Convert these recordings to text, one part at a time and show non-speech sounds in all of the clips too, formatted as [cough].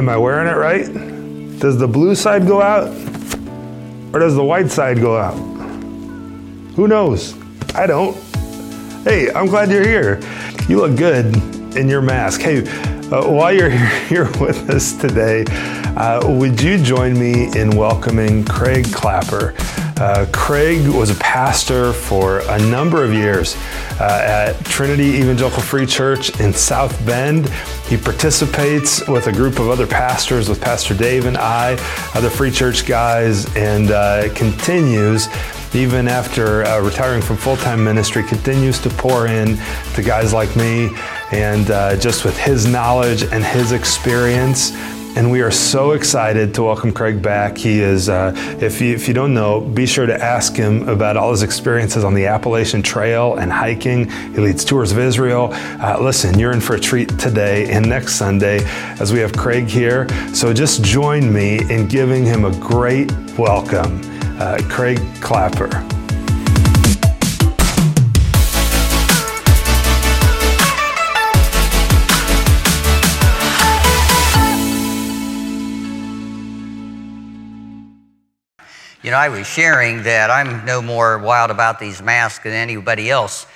Am I wearing it right? Does the blue side go out? Or does the white side go out? Who knows? I don't. Hey, I'm glad you're here. You look good in your mask. Hey, uh, while you're [laughs] here with us today, uh, would you join me in welcoming Craig Clapper? Uh, Craig was a pastor for a number of years uh, at Trinity Evangelical Free Church in South Bend. He participates with a group of other pastors, with Pastor Dave and I, other Free Church guys, and uh, continues even after uh, retiring from full-time ministry, continues to pour in to guys like me, and uh, just with his knowledge and his experience, and we are so excited to welcome Craig back. He is, uh, if, you, if you don't know, be sure to ask him about all his experiences on the Appalachian Trail and hiking. He leads tours of Israel. Uh, listen, you're in for a treat today and next Sunday as we have Craig here. So just join me in giving him a great welcome. Uh, Craig Clapper. You know, I was sharing that I'm no more wild about these masks than anybody else.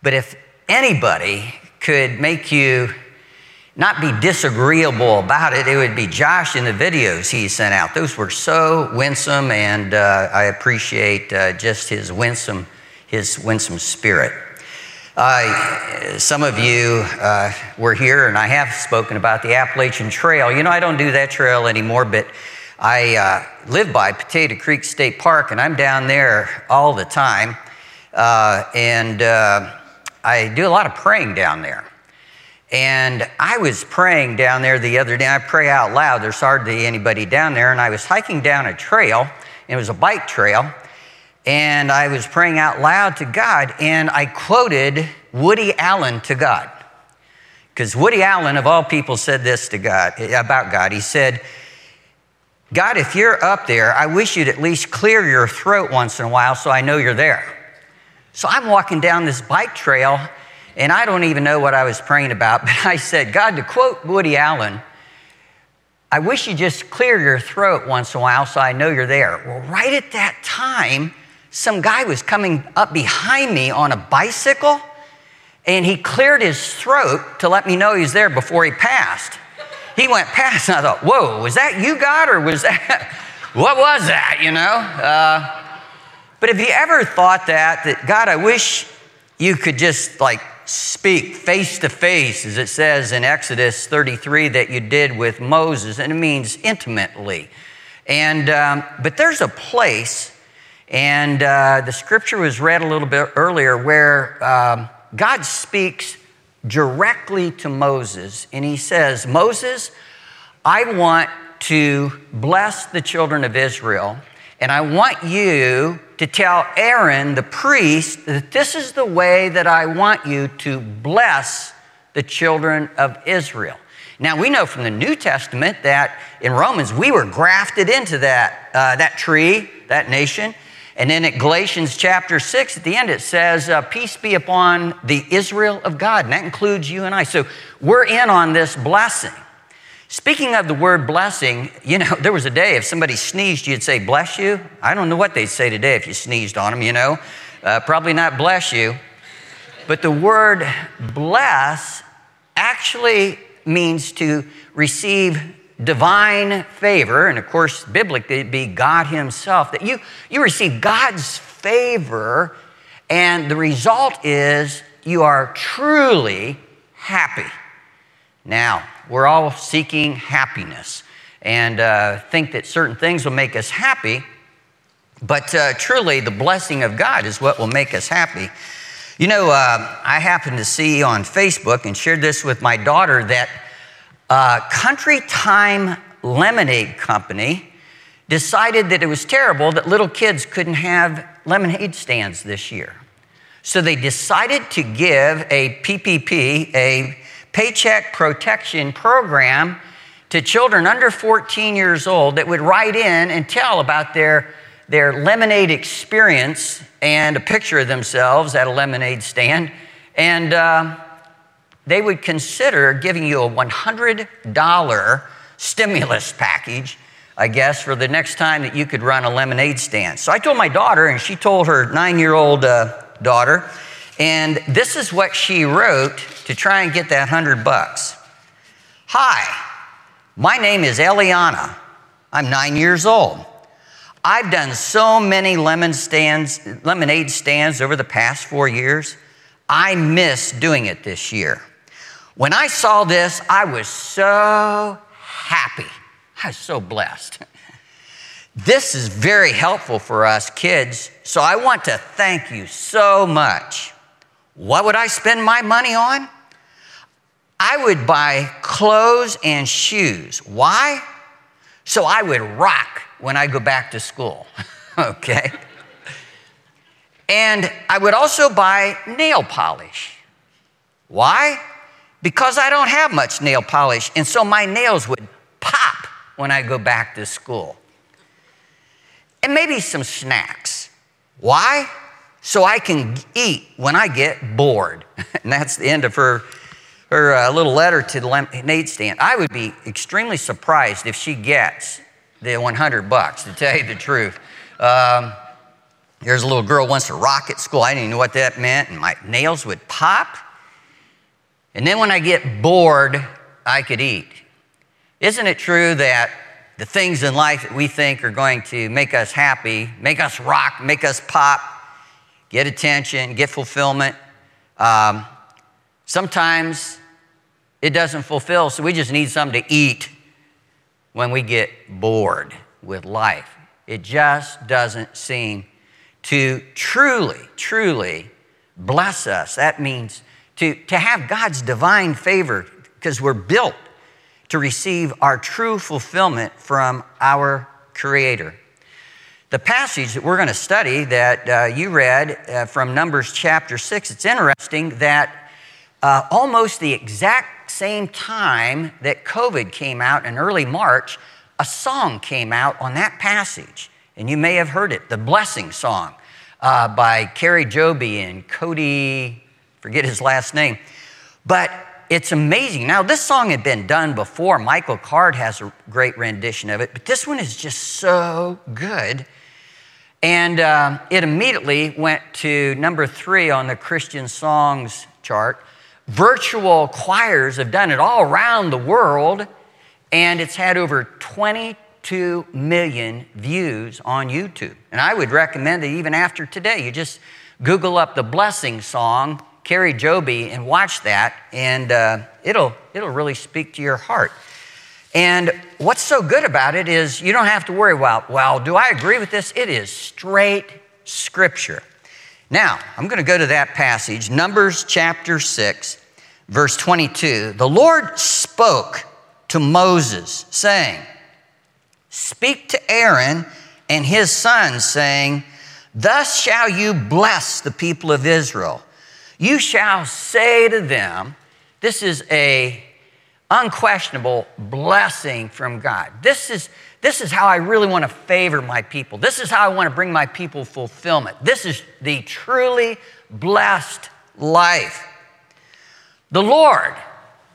But if anybody could make you not be disagreeable about it, it would be Josh in the videos he sent out. Those were so winsome, and uh, I appreciate uh, just his winsome, his winsome spirit. Uh, some of you uh, were here, and I have spoken about the Appalachian Trail. You know, I don't do that trail anymore, but I uh, live by Potato Creek State Park, and I'm down there all the time. Uh, and uh, I do a lot of praying down there. And I was praying down there the other day. I pray out loud. There's hardly anybody down there. And I was hiking down a trail, it was a bike trail. And I was praying out loud to God, and I quoted Woody Allen to God. Because Woody Allen, of all people, said this to God about God. He said, God, if you're up there, I wish you'd at least clear your throat once in a while so I know you're there. So I'm walking down this bike trail, and I don't even know what I was praying about, [laughs] but I said, God, to quote Woody Allen, I wish you just clear your throat once in a while so I know you're there. Well, right at that time, some guy was coming up behind me on a bicycle, and he cleared his throat to let me know he's there before he passed he went past, and I thought, whoa, was that you, God, or was that, [laughs] what was that, you know? Uh, but have you ever thought that, that God, I wish you could just like speak face to face, as it says in Exodus 33 that you did with Moses, and it means intimately. And, um, but there's a place, and uh, the scripture was read a little bit earlier, where um, God speaks directly to Moses, and he says, Moses, I want to bless the children of Israel, and I want you to tell Aaron, the priest, that this is the way that I want you to bless the children of Israel. Now, we know from the New Testament that in Romans, we were grafted into that, uh, that tree, that nation. And then at Galatians chapter 6, at the end, it says, uh, Peace be upon the Israel of God. And that includes you and I. So we're in on this blessing. Speaking of the word blessing, you know, [laughs] there was a day if somebody sneezed, you'd say, Bless you. I don't know what they'd say today if you sneezed on them, you know. Uh, probably not bless you. But the word bless actually means to receive divine favor, and of course, biblically, it'd be God Himself, that you, you receive God's favor, and the result is you are truly happy. Now, we're all seeking happiness and uh, think that certain things will make us happy, but uh, truly, the blessing of God is what will make us happy. You know, uh, I happened to see on Facebook and shared this with my daughter that uh, Country Time Lemonade Company decided that it was terrible that little kids couldn't have lemonade stands this year. So they decided to give a PPP, a Paycheck Protection Program, to children under 14 years old that would write in and tell about their, their lemonade experience and a picture of themselves at a lemonade stand. And uh, they would consider giving you a $100 stimulus package, I guess, for the next time that you could run a lemonade stand. So I told my daughter, and she told her nine year old uh, daughter, and this is what she wrote to try and get that hundred bucks. Hi, my name is Eliana. I'm nine years old. I've done so many lemon stands, lemonade stands over the past four years. I miss doing it this year. When I saw this, I was so happy. I was so blessed. This is very helpful for us kids, so I want to thank you so much. What would I spend my money on? I would buy clothes and shoes. Why? So I would rock when I go back to school, [laughs] okay? And I would also buy nail polish. Why? Because I don't have much nail polish, and so my nails would pop when I go back to school. And maybe some snacks. Why? So I can eat when I get bored. [laughs] and that's the end of her, her uh, little letter to the lemonade stand. I would be extremely surprised if she gets the 100 bucks, to tell you the truth. Um, there's a little girl wants to rock at school. I didn't know what that meant, and my nails would pop. And then when I get bored, I could eat. Isn't it true that the things in life that we think are going to make us happy, make us rock, make us pop, get attention, get fulfillment, um, sometimes it doesn't fulfill, so we just need something to eat when we get bored with life. It just doesn't seem to truly, truly bless us. That means to, to have God's divine favor because we're built to receive our true fulfillment from our Creator. The passage that we're going to study that uh, you read uh, from Numbers chapter 6, it's interesting that uh, almost the exact same time that COVID came out in early March, a song came out on that passage. And you may have heard it, the Blessing Song uh, by Kari Jobe and Cody, forget his last name. But it's amazing. Now, this song had been done before. Michael Card has a great rendition of it, but this one is just so good. And uh, it immediately went to number three on the Christian songs chart. Virtual choirs have done it all around the world, and it's had over 22 million views on YouTube. And I would recommend that even after today, you just Google up the blessing song, Kari Jobe, and watch that, and uh, it'll, it'll really speak to your heart. And what's so good about it is you don't have to worry about, well, do I agree with this? It is straight scripture. Now, I'm going to go to that passage, Numbers chapter 6, verse 22. The Lord spoke to Moses, saying, Speak to Aaron and his sons, saying, Thus shall you bless the people of Israel. You shall say to them, This is a unquestionable blessing from God. This is this is how I really want to favor my people. This is how I want to bring my people fulfillment. This is the truly blessed life. The Lord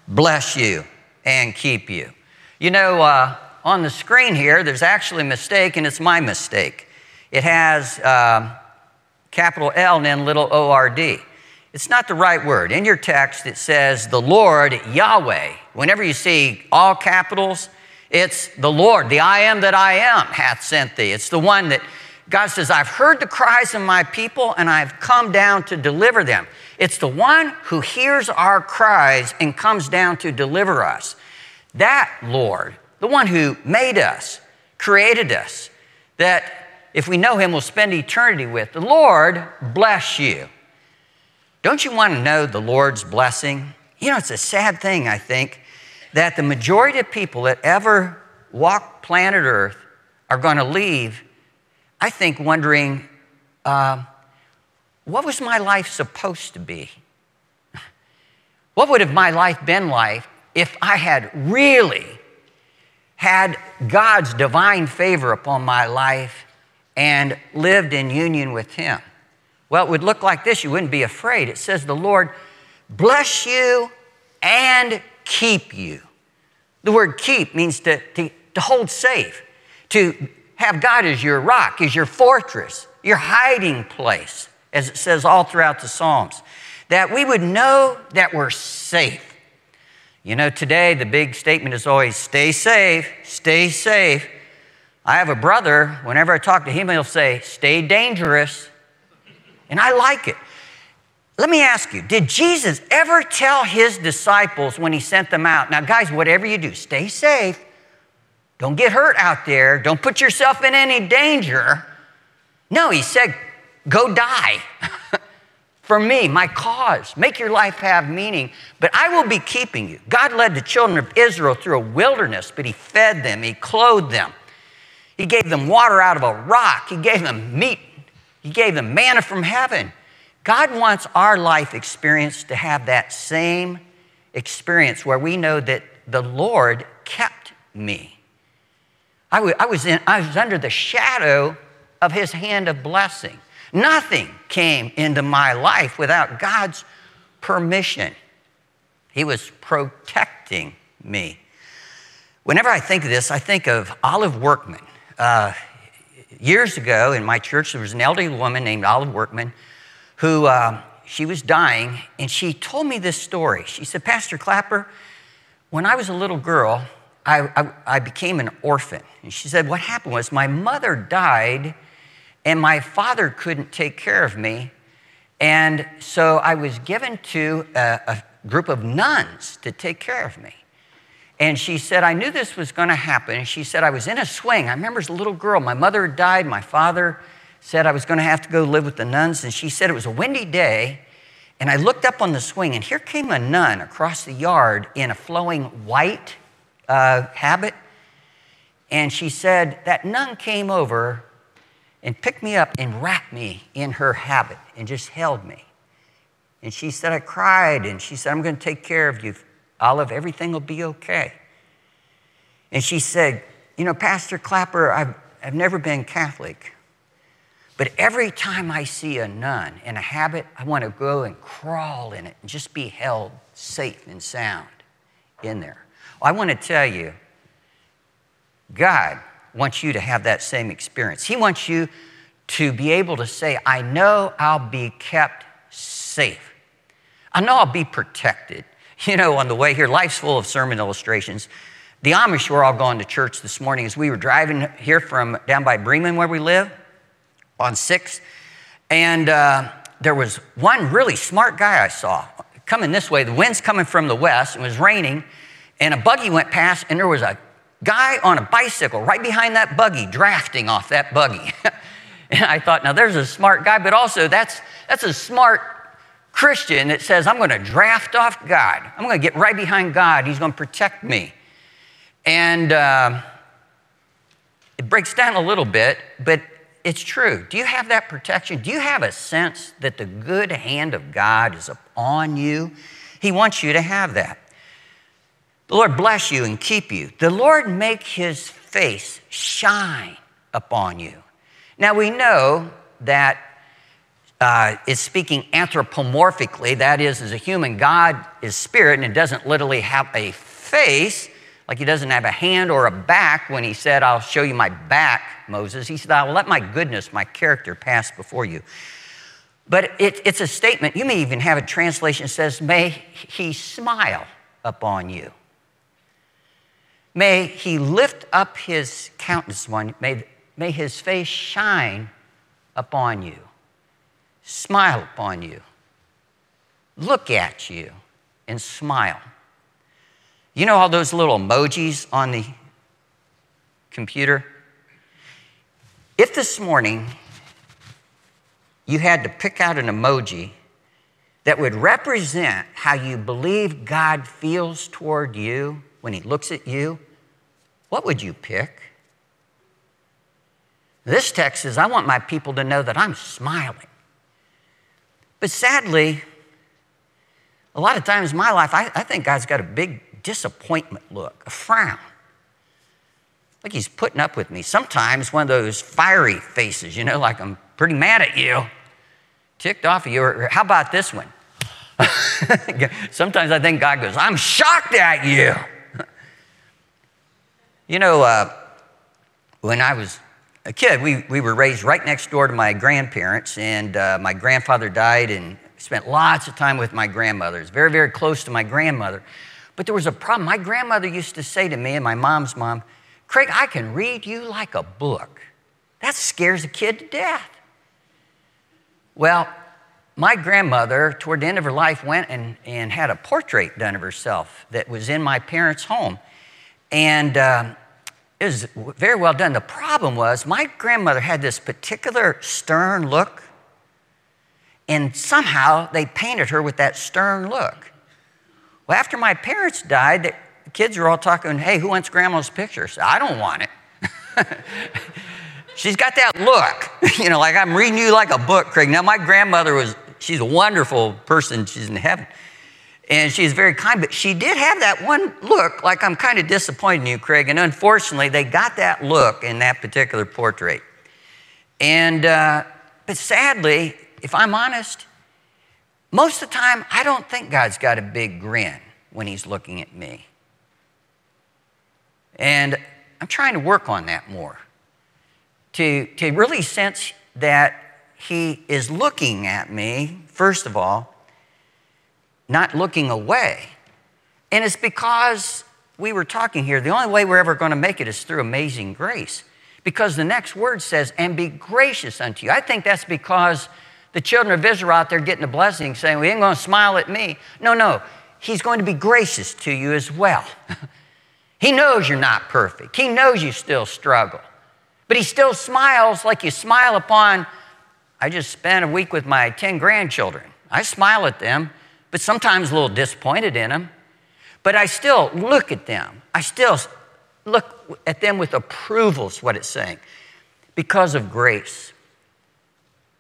bless you and keep you. You know, uh, on the screen here, there's actually a mistake, and it's my mistake. It has uh, capital L and then little O R D. It's not the right word. In your text, it says the Lord Yahweh. Whenever you see all capitals, it's the Lord, the I am that I am, hath sent thee. It's the one that God says, I've heard the cries of my people and I've come down to deliver them. It's the one who hears our cries and comes down to deliver us. That Lord, the one who made us, created us, that if we know him, we'll spend eternity with. The Lord bless you. Don't you want to know the Lord's blessing? You know, it's a sad thing, I think, that the majority of people that ever walk planet Earth are going to leave, I think, wondering, uh, what was my life supposed to be? What would have my life been like if I had really had God's divine favor upon my life and lived in union with Him? Well, it would look like this. You wouldn't be afraid. It says, The Lord bless you and keep you. The word keep means to, to, to hold safe, to have God as your rock, as your fortress, your hiding place, as it says all throughout the Psalms. That we would know that we're safe. You know, today the big statement is always stay safe, stay safe. I have a brother, whenever I talk to him, he'll say, stay dangerous. And I like it. Let me ask you, did Jesus ever tell his disciples when he sent them out, now, guys, whatever you do, stay safe. Don't get hurt out there. Don't put yourself in any danger. No, he said, go die [laughs] for me, my cause. Make your life have meaning, but I will be keeping you. God led the children of Israel through a wilderness, but he fed them, he clothed them. He gave them water out of a rock. He gave them meat. He gave them manna from heaven. God wants our life experience to have that same experience where we know that the Lord kept me. I was, in, I was under the shadow of His hand of blessing. Nothing came into my life without God's permission. He was protecting me. Whenever I think of this, I think of Olive Workman. Uh, years ago in my church, there was an elderly woman named Olive Workman who uh, she was dying, and she told me this story. She said, Pastor Clapper, when I was a little girl, I, I, I became an orphan. And she said, What happened was my mother died, and my father couldn't take care of me. And so I was given to a, a group of nuns to take care of me. And she said, I knew this was going to happen. And she said, I was in a swing. I remember as a little girl, my mother died. My father said I was going to have to go live with the nuns. And she said it was a windy day. And I looked up on the swing, and here came a nun across the yard in a flowing white uh, habit. And she said, That nun came over and picked me up and wrapped me in her habit and just held me. And she said, I cried, and she said, I'm going to take care of you Olive, everything will be okay. And she said, You know, Pastor Clapper, I've, I've never been Catholic, but every time I see a nun in a habit, I want to go and crawl in it and just be held safe and sound in there. I want to tell you, God wants you to have that same experience. He wants you to be able to say, I know I'll be kept safe. I know I'll be protected. [laughs] You know, on the way here, life's full of sermon illustrations. The Amish were all going to church this morning as we were driving here from down by Bremen, where we live, on 6. And uh, there was one really smart guy I saw coming this way. The wind's coming from the west, it was raining, and a buggy went past, and there was a guy on a bicycle right behind that buggy, drafting off that buggy. [laughs] and I thought, now there's a smart guy, but also that's, that's a smart Christian that says, I'm going to draft off God. I'm going to get right behind God. He's going to protect me. And uh, it breaks down a little bit, but it's true. Do you have that protection? Do you have a sense that the good hand of God is upon you? He wants you to have that. The Lord bless you and keep you. The Lord make his face shine upon you. Now we know that uh, is speaking anthropomorphically, that is, as a human, God is spirit and it doesn't literally have a face, like he doesn't have a hand or a back when he said, I'll show you my back, Moses. He said, I will let my goodness, my character pass before you. But it, it's a statement. You may even have a translation that says, May he smile upon you. May he lift up his countenance one. May, may his face shine upon you smile upon you, look at you, and smile. You know all those little emojis on the computer? If this morning you had to pick out an emoji that would represent how you believe God feels toward you when He looks at you, what would you pick? This text says, I want my people to know that I'm smiling. But sadly, a lot of times in my life, I, I think God's got a big disappointment look, a frown. Like he's putting up with me. Sometimes one of those fiery faces, you know, like I'm pretty mad at you, ticked off of you. Or how about this one? [laughs] Sometimes I think God goes, I'm shocked at you. [laughs] You know, uh, when I was a kid, we, we were raised right next door to my grandparents, and uh, my grandfather died and spent lots of time with my grandmother. It's very, very close to my grandmother. But there was a problem. My grandmother used to say to me and my mom's mom, Craig, I can read you like a book. That scares a kid to death. Well, my grandmother, toward the end of her life, went and, and had a portrait done of herself that was in my parents' home. And um, it was very well done. The problem was, my grandmother had this particular stern look, and somehow they painted her with that stern look. Well, after my parents died, the kids were all talking, hey, who wants grandma's picture? So I don't want it. [laughs] She's got that look, [laughs] you know, like I'm reading you like a book, Craig. Now, my grandmother was, she's a wonderful person. She's in heaven. And she's very kind, but she did have that one look like I'm kind of disappointing you, Craig. And unfortunately, they got that look in that particular portrait. And, uh, but sadly, if I'm honest, most of the time, I don't think God's got a big grin when He's looking at me. And I'm trying to work on that more to, to really sense that He is looking at me, first of all, not looking away. And it's because we were talking here, the only way we're ever going to make it is through amazing grace. Because the next word says, and be gracious unto you. I think that's because the children of Israel out there getting a blessing, saying, We ain't going to smile at me. No, no. He's going to be gracious to you as well. [laughs] he knows you're not perfect, He knows you still struggle. But He still smiles like you smile upon. I just spent a week with my 10 grandchildren. I smile at them but sometimes a little disappointed in them. But I still look at them. I still look at them with approval, is what it's saying, because of grace.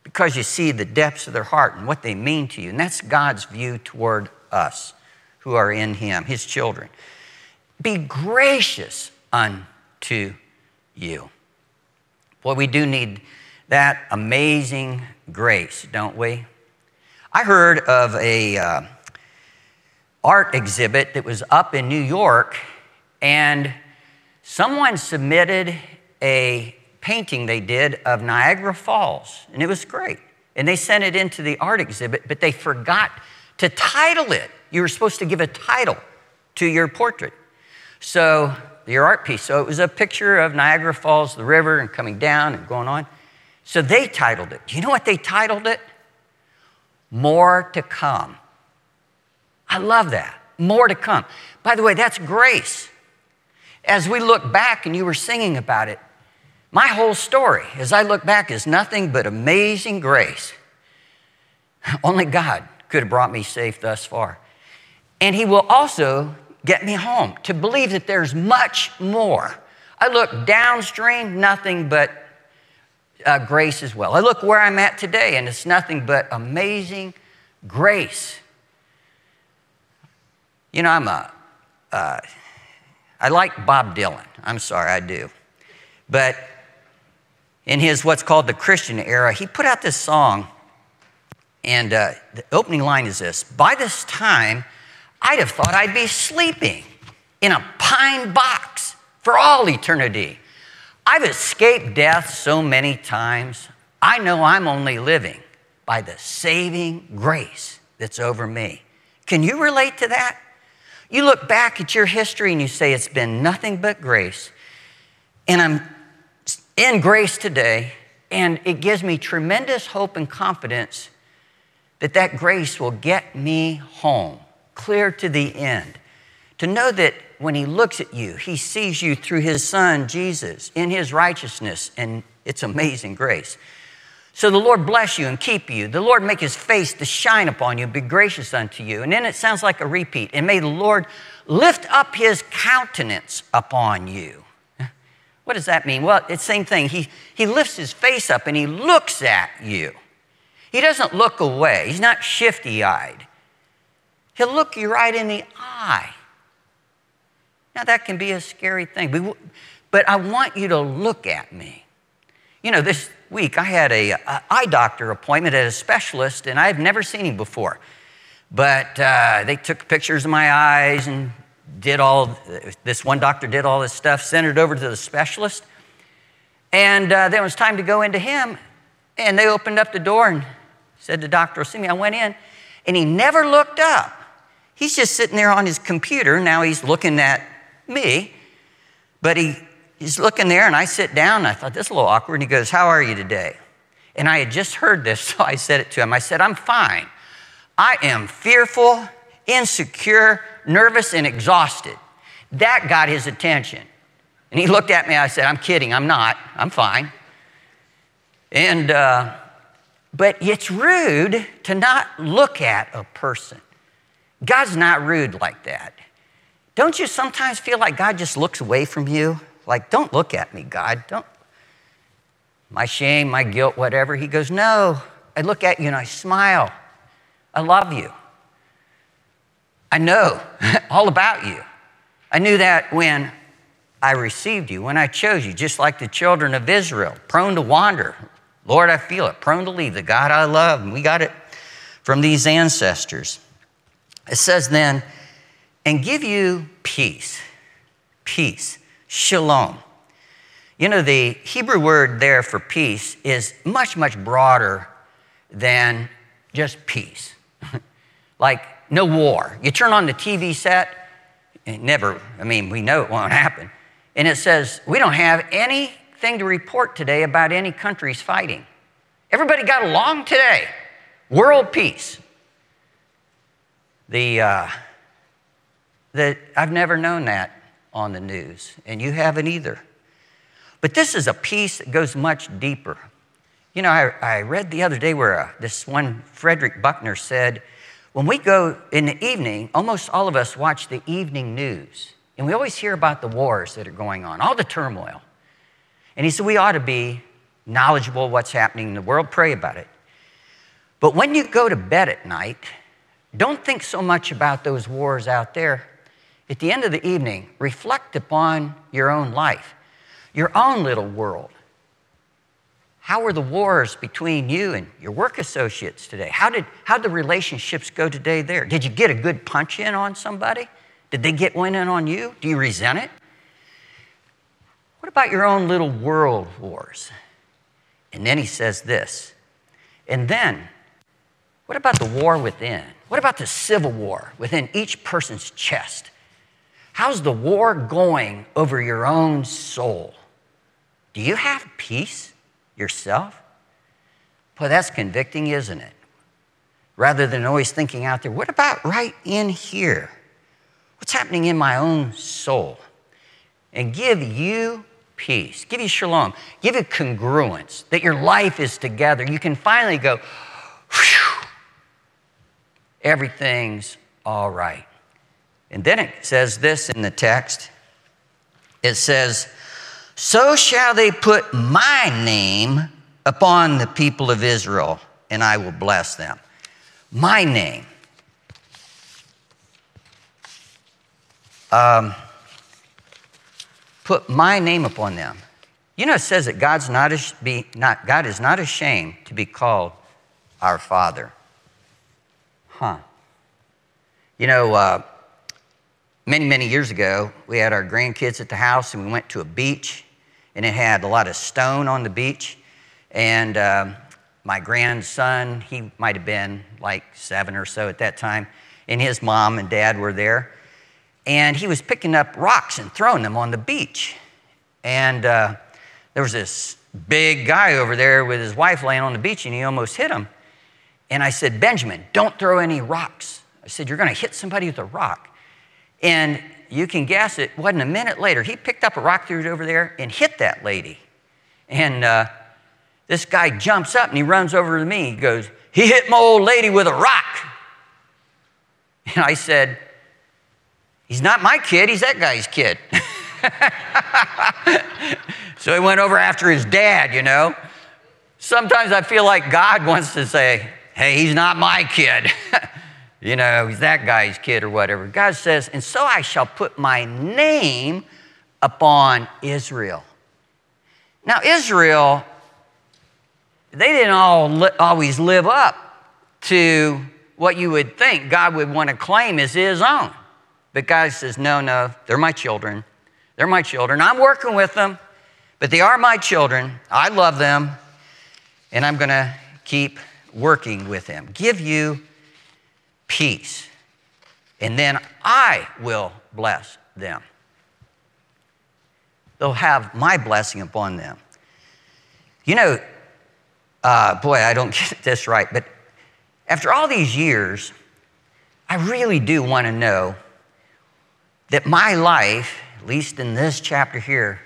Because you see the depths of their heart and what they mean to you. And that's God's view toward us who are in Him, His children. Be gracious unto you. Boy, we do need that amazing grace, don't we? I heard of a uh, art exhibit that was up in New York, and someone submitted a painting they did of Niagara Falls, and it was great. And they sent it into the art exhibit, but they forgot to title it. You were supposed to give a title to your portrait. So, your art piece. So, it was a picture of Niagara Falls, the river, and coming down and going on. So, they titled it. Do you know what they titled it? More to come. I love that. More to come. By the way, that's grace. As we look back and you were singing about it, my whole story, as I look back, is nothing but amazing grace. [laughs] Only God could have brought me safe thus far. And He will also get me home to believe that there's much more. I look downstream, nothing but uh, grace as well. I look where I'm at today, and it's nothing but amazing grace. You know, I'm a, uh, I like Bob Dylan. I'm sorry, I do. But in his what's called the Christian era, he put out this song, and uh, the opening line is this By this time, I'd have thought I'd be sleeping in a pine box for all eternity. I've escaped death so many times, I know I'm only living by the saving grace that's over me. Can you relate to that? You look back at your history and you say, It's been nothing but grace. And I'm in grace today, and it gives me tremendous hope and confidence that that grace will get me home, clear to the end. To know that when he looks at you, he sees you through his son, Jesus, in his righteousness, and it's amazing grace. So the Lord bless you and keep you. The Lord make his face to shine upon you, be gracious unto you. And then it sounds like a repeat. And may the Lord lift up his countenance upon you. [laughs] What does that mean? Well, it's the same thing. He, he lifts his face up and he looks at you. He doesn't look away, he's not shifty eyed. He'll look you right in the eye now, that can be a scary thing, but I want you to look at me. You know, this week I had a, eye doctor appointment at a specialist, and I've never seen him before. But uh, they took pictures of my eyes and did all this one doctor did all this stuff, sent it over to the specialist, and uh, then it was time to go into him, and they opened up the door and said the doctor will see me. I went in, and he never looked up. He's just sitting there on his computer. Now he's looking at me, but he, he's looking there, and I sit down, and I thought, this is a little awkward. And he goes, How are you today? And I had just heard this, [laughs] so I said it to him. I said, I'm fine. I am fearful, insecure, nervous, and exhausted. That got his attention. And he looked at me. I said, I'm kidding. I'm not. I'm fine. And, uh, but it's rude to not look at a person. God's not rude like that. Don't you sometimes feel like God just looks away from you? Like, don't look at me, God. Don't. My shame, my guilt, whatever. He goes, No. I look at you and I smile. I love you. I know [laughs] all about you. I knew that when I received you, when I chose you, just like the children of Israel, prone to wander. Lord, I feel it, prone to leave the God I love. And we got it from these ancestors. It says then, and give you peace. Peace. Shalom. You know, the Hebrew word there for peace is much, much broader than just peace. [laughs] like no war. You turn on the TV set, it never, I mean, we know it won't [laughs] happen. And it says, we don't have anything to report today about any countries fighting. Everybody got along today. World peace. The, uh, the, I've never known that on the news, and you haven't either. But this is a piece that goes much deeper. You know, I, I read the other day where uh, this one Frederick Buckner said, when we go in the evening, almost all of us watch the evening news, and we always hear about the wars that are going on, all the turmoil. And he said, we ought to be knowledgeable of what's happening in the world, pray about it. But when you go to bed at night, don't think so much about those wars out there. At the end of the evening, reflect upon your own life, your own little world. How were the wars between you and your work associates today? How did, how did the relationships go today there? Did you get a good punch in on somebody? Did they get one in on you? Do you resent it? What about your own little world wars? And then he says this. And then, what about the war within? What about the civil war within each person's chest? How's the war going over your own soul? Do you have peace? yourself? Boy, that's convicting, isn't it? Rather than always thinking out there, what about right in here? What's happening in my own soul? And give you peace, give you shalom, give you congruence, that your life is together. You can finally go, everything's all right. And then it says this in the text it says, so shall they put my name upon the people of Israel, and I will bless them. My name. Um, put my name upon them. You know, it says that God's not, be, not, God is not ashamed to be called our Father. Huh. You know, uh, many, many years ago, we had our grandkids at the house and we went to a beach and it had a lot of stone on the beach. And uh, my grandson, he might have been like seven or so at that time, and his mom and dad were there. And he was picking up rocks and throwing them on the beach. And uh, there was this big guy over there with his wife laying on the beach, and he almost hit him. And I said, Benjamin, don't throw any rocks. I said, You're going to hit somebody with a rock. And you can guess it wasn't a minute later. He picked up a rock, through it over there, and hit that lady. And uh, this guy jumps up and he runs over to me. He goes, He hit my old lady with a rock. And I said, He's not my kid, he's that guy's kid. [laughs] so he went over after his dad, you know. Sometimes I feel like God wants to say, Hey, he's not my kid. [laughs] you know, he's that guy's kid or whatever. God says, and so I shall put my name upon Israel. Now, Israel, they didn't all li- always live up to what you would think God would want to claim as his own. But God says, no, no, they're my children. They're my children. I'm working with them, but they are my children. I love them, and I'm going to keep working with them. Give you peace, and then I will bless them. They'll have my blessing upon them. You know, uh, boy, I don't [laughs] get this right, but after all these years, I really do want to know that my life, at least in this chapter here,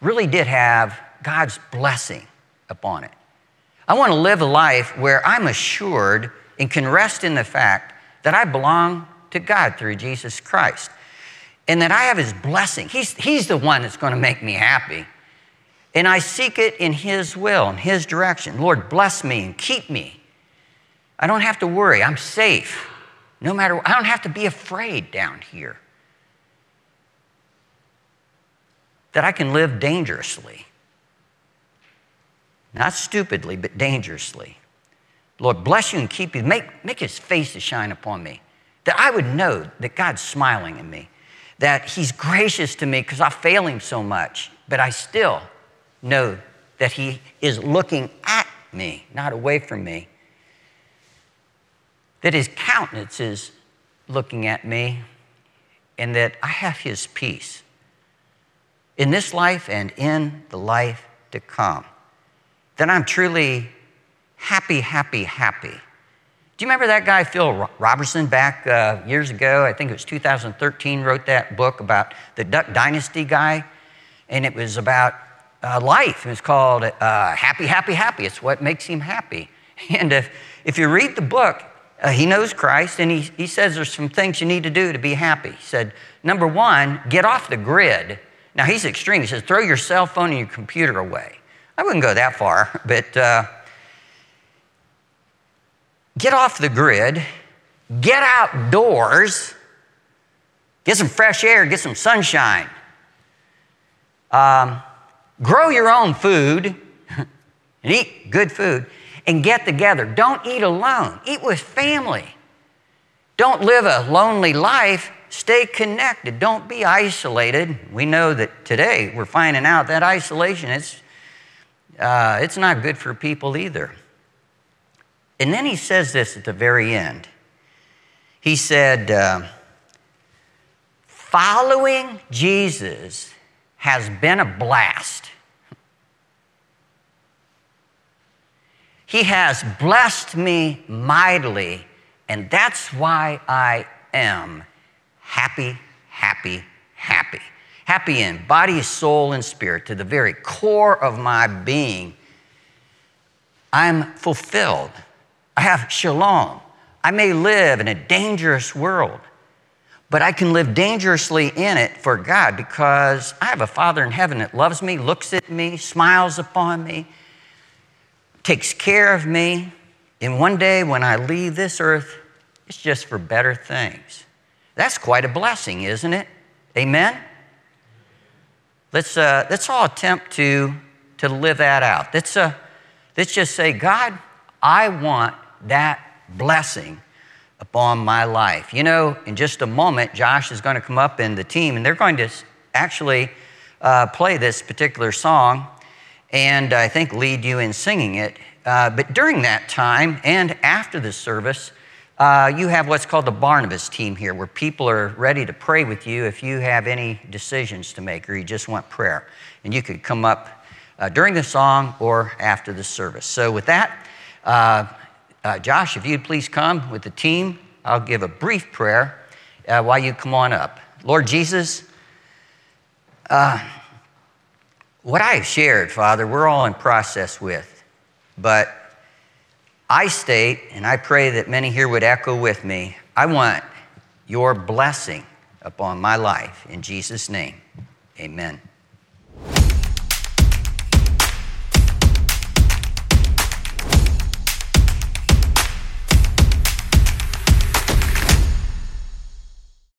really did have God's blessing upon it. I want to live a life where I'm assured and can rest in the fact that I belong to God through Jesus Christ and that I have His blessing. He's, he's the one that's going to make me happy. And I seek it in His will, in His direction. Lord, bless me and keep me. I don't have to worry. I'm safe. No matter, I don't have to be afraid down here. That I can live dangerously. Not stupidly, but dangerously. Lord, bless you and keep you. Make, make his face to shine upon me. That I would know that God's smiling at me. That he's gracious to me because I fail him so much. But I still know that he is looking at me, not away from me that his countenance is looking at me and that I have his peace in this life and in the life to come. That I'm truly happy, happy, happy. Do you remember that guy, Phil Robertson, back uh, years ago? I think it was 2013, wrote that book about the Duck Dynasty guy. And it was about uh, life. It was called uh, Happy, Happy, Happy. It's what makes him happy. [laughs] And if, if you read the book, uh, he knows Christ, and he, he says there's some things you need to do to be happy. He said, number one, get off the grid. Now, he's extreme. He says, throw your cell phone and your computer away. I wouldn't go that far, [laughs] but uh, get off the grid, get outdoors, get some fresh air, get some sunshine, um, grow your own food, [laughs] and eat good food and get together. Don't eat alone, eat with family. Don't live a lonely life. Stay connected. Don't be isolated. We know that today we're finding out that isolation is uh, it's not good for people either. And then he says this at the very end. He said, uh, "Following Jesus has been a blast." He has blessed me mightily, and that's why I am happy, happy, happy. Happy in body, soul, and spirit, to the very core of my being. I'm fulfilled. I have shalom. I may live in a dangerous world, but I can live dangerously in it for God because I have a Father in heaven that loves me, looks at me, smiles upon me, takes care of me. And one day when I leave this earth, it's just for better things. That's quite a blessing, isn't it? Amen? Let's, uh, let's all attempt to, to live that out. Let's, uh, let's just say, God, I want that blessing upon my life. You know, in just a moment, Josh is going to come up in the team and they're going to actually uh, play this particular song and I think lead you in singing it. Uh, but during that time and after the service, uh, you have what's called the Barnabas team here, where people are ready to pray with you if you have any decisions to make or you just want prayer. And you could come up uh, during the song or after the service. So, with that, uh, uh, Josh, if you'd please come with the team, I'll give a brief prayer uh, while you come on up. Lord Jesus, what I have shared, Father, we're all in process with. But I state, and I pray that many here would echo with me, I want your blessing upon my life. In Jesus' name, amen.